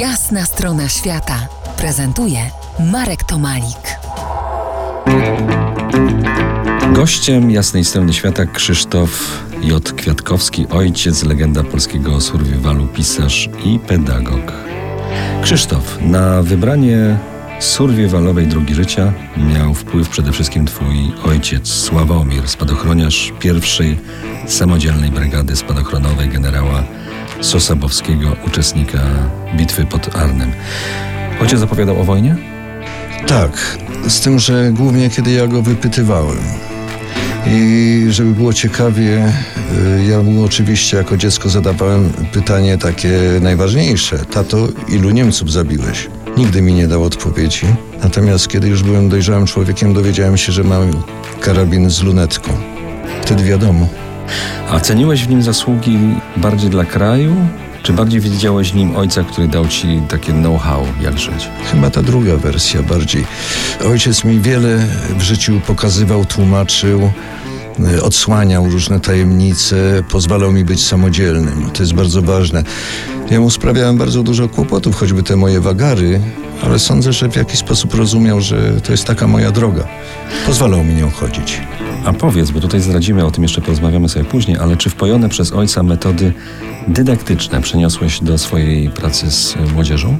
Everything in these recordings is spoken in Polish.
Jasna strona świata prezentuje Marek Tomalik. Gościem jasnej strony świata Krzysztof J. Kwiatkowski, ojciec, legenda polskiego survivalu, pisarz i pedagog. Krzysztof, na wybranie survivalowej drogi życia miał wpływ przede wszystkim twój ojciec Sławomir, spadochroniarz pierwszej samodzielnej brygady spadochronowej generała Sosabowskiego, uczestnika bitwy pod Arnem. Ojciec opowiadał o wojnie? Tak, z tym, że głównie kiedy ja go wypytywałem. I żeby było ciekawie, y, ja mu oczywiście jako dziecko zadawałem pytanie takie najważniejsze. Tato, ilu Niemców zabiłeś? Nigdy mi nie dał odpowiedzi. Natomiast kiedy już byłem dojrzałym człowiekiem, dowiedziałem się, że mam karabin z lunetką. Wtedy wiadomo. A ceniłeś w nim zasługi bardziej dla kraju, czy bardziej widziałeś w nim ojca, który dał ci takie know-how, jak żyć? Chyba ta druga wersja bardziej. Ojciec mi wiele w życiu pokazywał, tłumaczył, odsłaniał różne tajemnice, pozwalał mi być samodzielnym. To jest bardzo ważne. Ja mu sprawiałem bardzo dużo kłopotów, choćby te moje wagary, ale sądzę, że w jakiś sposób rozumiał, że to jest taka moja droga. Pozwalał mi nią chodzić. A powiedz, bo tutaj zdradzimy, o tym jeszcze porozmawiamy sobie później, ale czy wpojone przez ojca metody dydaktyczne przeniosłeś do swojej pracy z młodzieżą?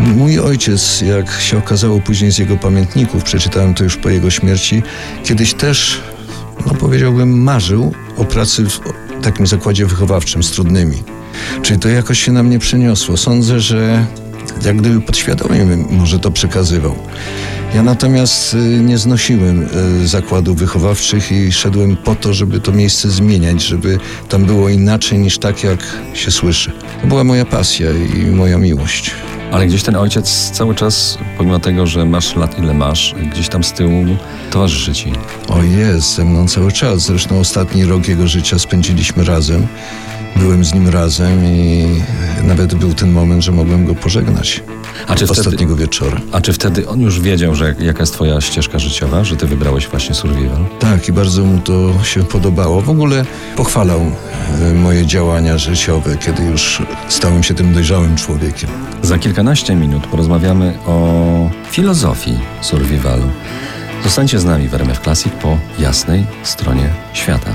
Mój ojciec, jak się okazało później z jego pamiętników, przeczytałem to już po jego śmierci, kiedyś też, no powiedziałbym, marzył o pracy w takim zakładzie wychowawczym z trudnymi. Czyli to jakoś się na mnie przeniosło. Sądzę, że jak gdyby podświadomie może to przekazywał. Ja natomiast y, nie znosiłem y, zakładów wychowawczych i szedłem po to, żeby to miejsce zmieniać, żeby tam było inaczej niż tak, jak się słyszy. To była moja pasja i moja miłość. Ale gdzieś ten ojciec cały czas, pomimo tego, że masz lat ile masz, gdzieś tam z tyłu towarzyszy ci. O jest, ze mną cały czas. Zresztą ostatni rok jego życia spędziliśmy razem. Byłem z nim razem i nawet był ten moment, że mogłem go pożegnać. A czy wtedy, Ostatniego wieczora. a czy wtedy on już wiedział, że jaka jest twoja ścieżka życiowa, że ty wybrałeś właśnie survival? Tak, i bardzo mu to się podobało. W ogóle pochwalał e, moje działania życiowe, kiedy już stałem się tym dojrzałym człowiekiem. Za kilkanaście minut porozmawiamy o filozofii survivalu. Zostańcie z nami w RMF Classic po jasnej stronie świata.